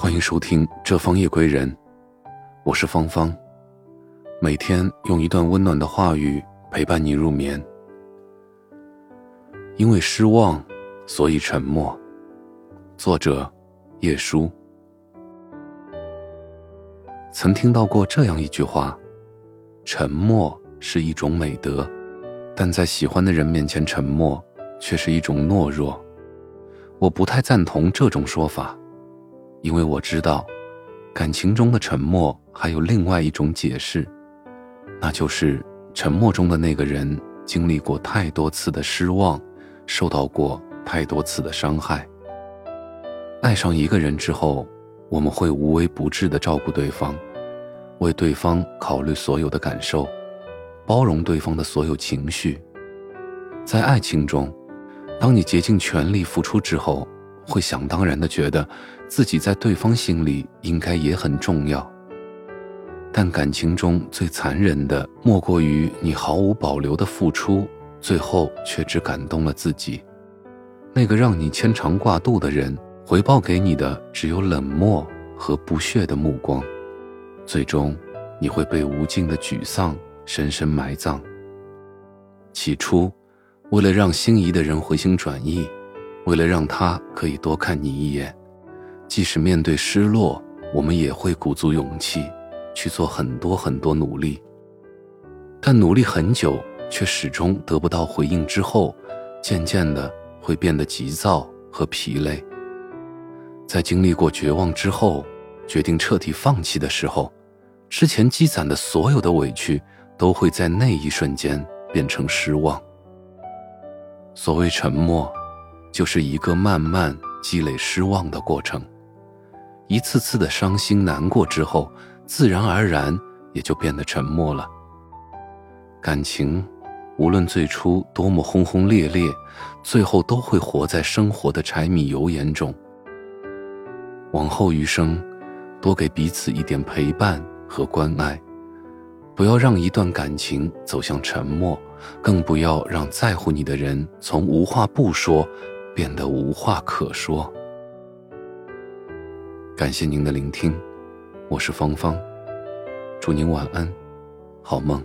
欢迎收听《这方夜归人》，我是芳芳。每天用一段温暖的话语陪伴你入眠。因为失望，所以沉默。作者：叶舒。曾听到过这样一句话：沉默是一种美德，但在喜欢的人面前沉默，却是一种懦弱。我不太赞同这种说法，因为我知道，感情中的沉默还有另外一种解释，那就是沉默中的那个人经历过太多次的失望，受到过太多次的伤害。爱上一个人之后，我们会无微不至的照顾对方，为对方考虑所有的感受，包容对方的所有情绪。在爱情中。当你竭尽全力付出之后，会想当然的觉得自己在对方心里应该也很重要。但感情中最残忍的，莫过于你毫无保留的付出，最后却只感动了自己。那个让你牵肠挂肚的人，回报给你的只有冷漠和不屑的目光。最终，你会被无尽的沮丧深深埋葬。起初。为了让心仪的人回心转意，为了让他可以多看你一眼，即使面对失落，我们也会鼓足勇气去做很多很多努力。但努力很久却始终得不到回应之后，渐渐的会变得急躁和疲累。在经历过绝望之后，决定彻底放弃的时候，之前积攒的所有的委屈都会在那一瞬间变成失望。所谓沉默，就是一个慢慢积累失望的过程。一次次的伤心难过之后，自然而然也就变得沉默了。感情，无论最初多么轰轰烈烈，最后都会活在生活的柴米油盐中。往后余生，多给彼此一点陪伴和关爱。不要让一段感情走向沉默，更不要让在乎你的人从无话不说变得无话可说。感谢您的聆听，我是芳芳，祝您晚安，好梦。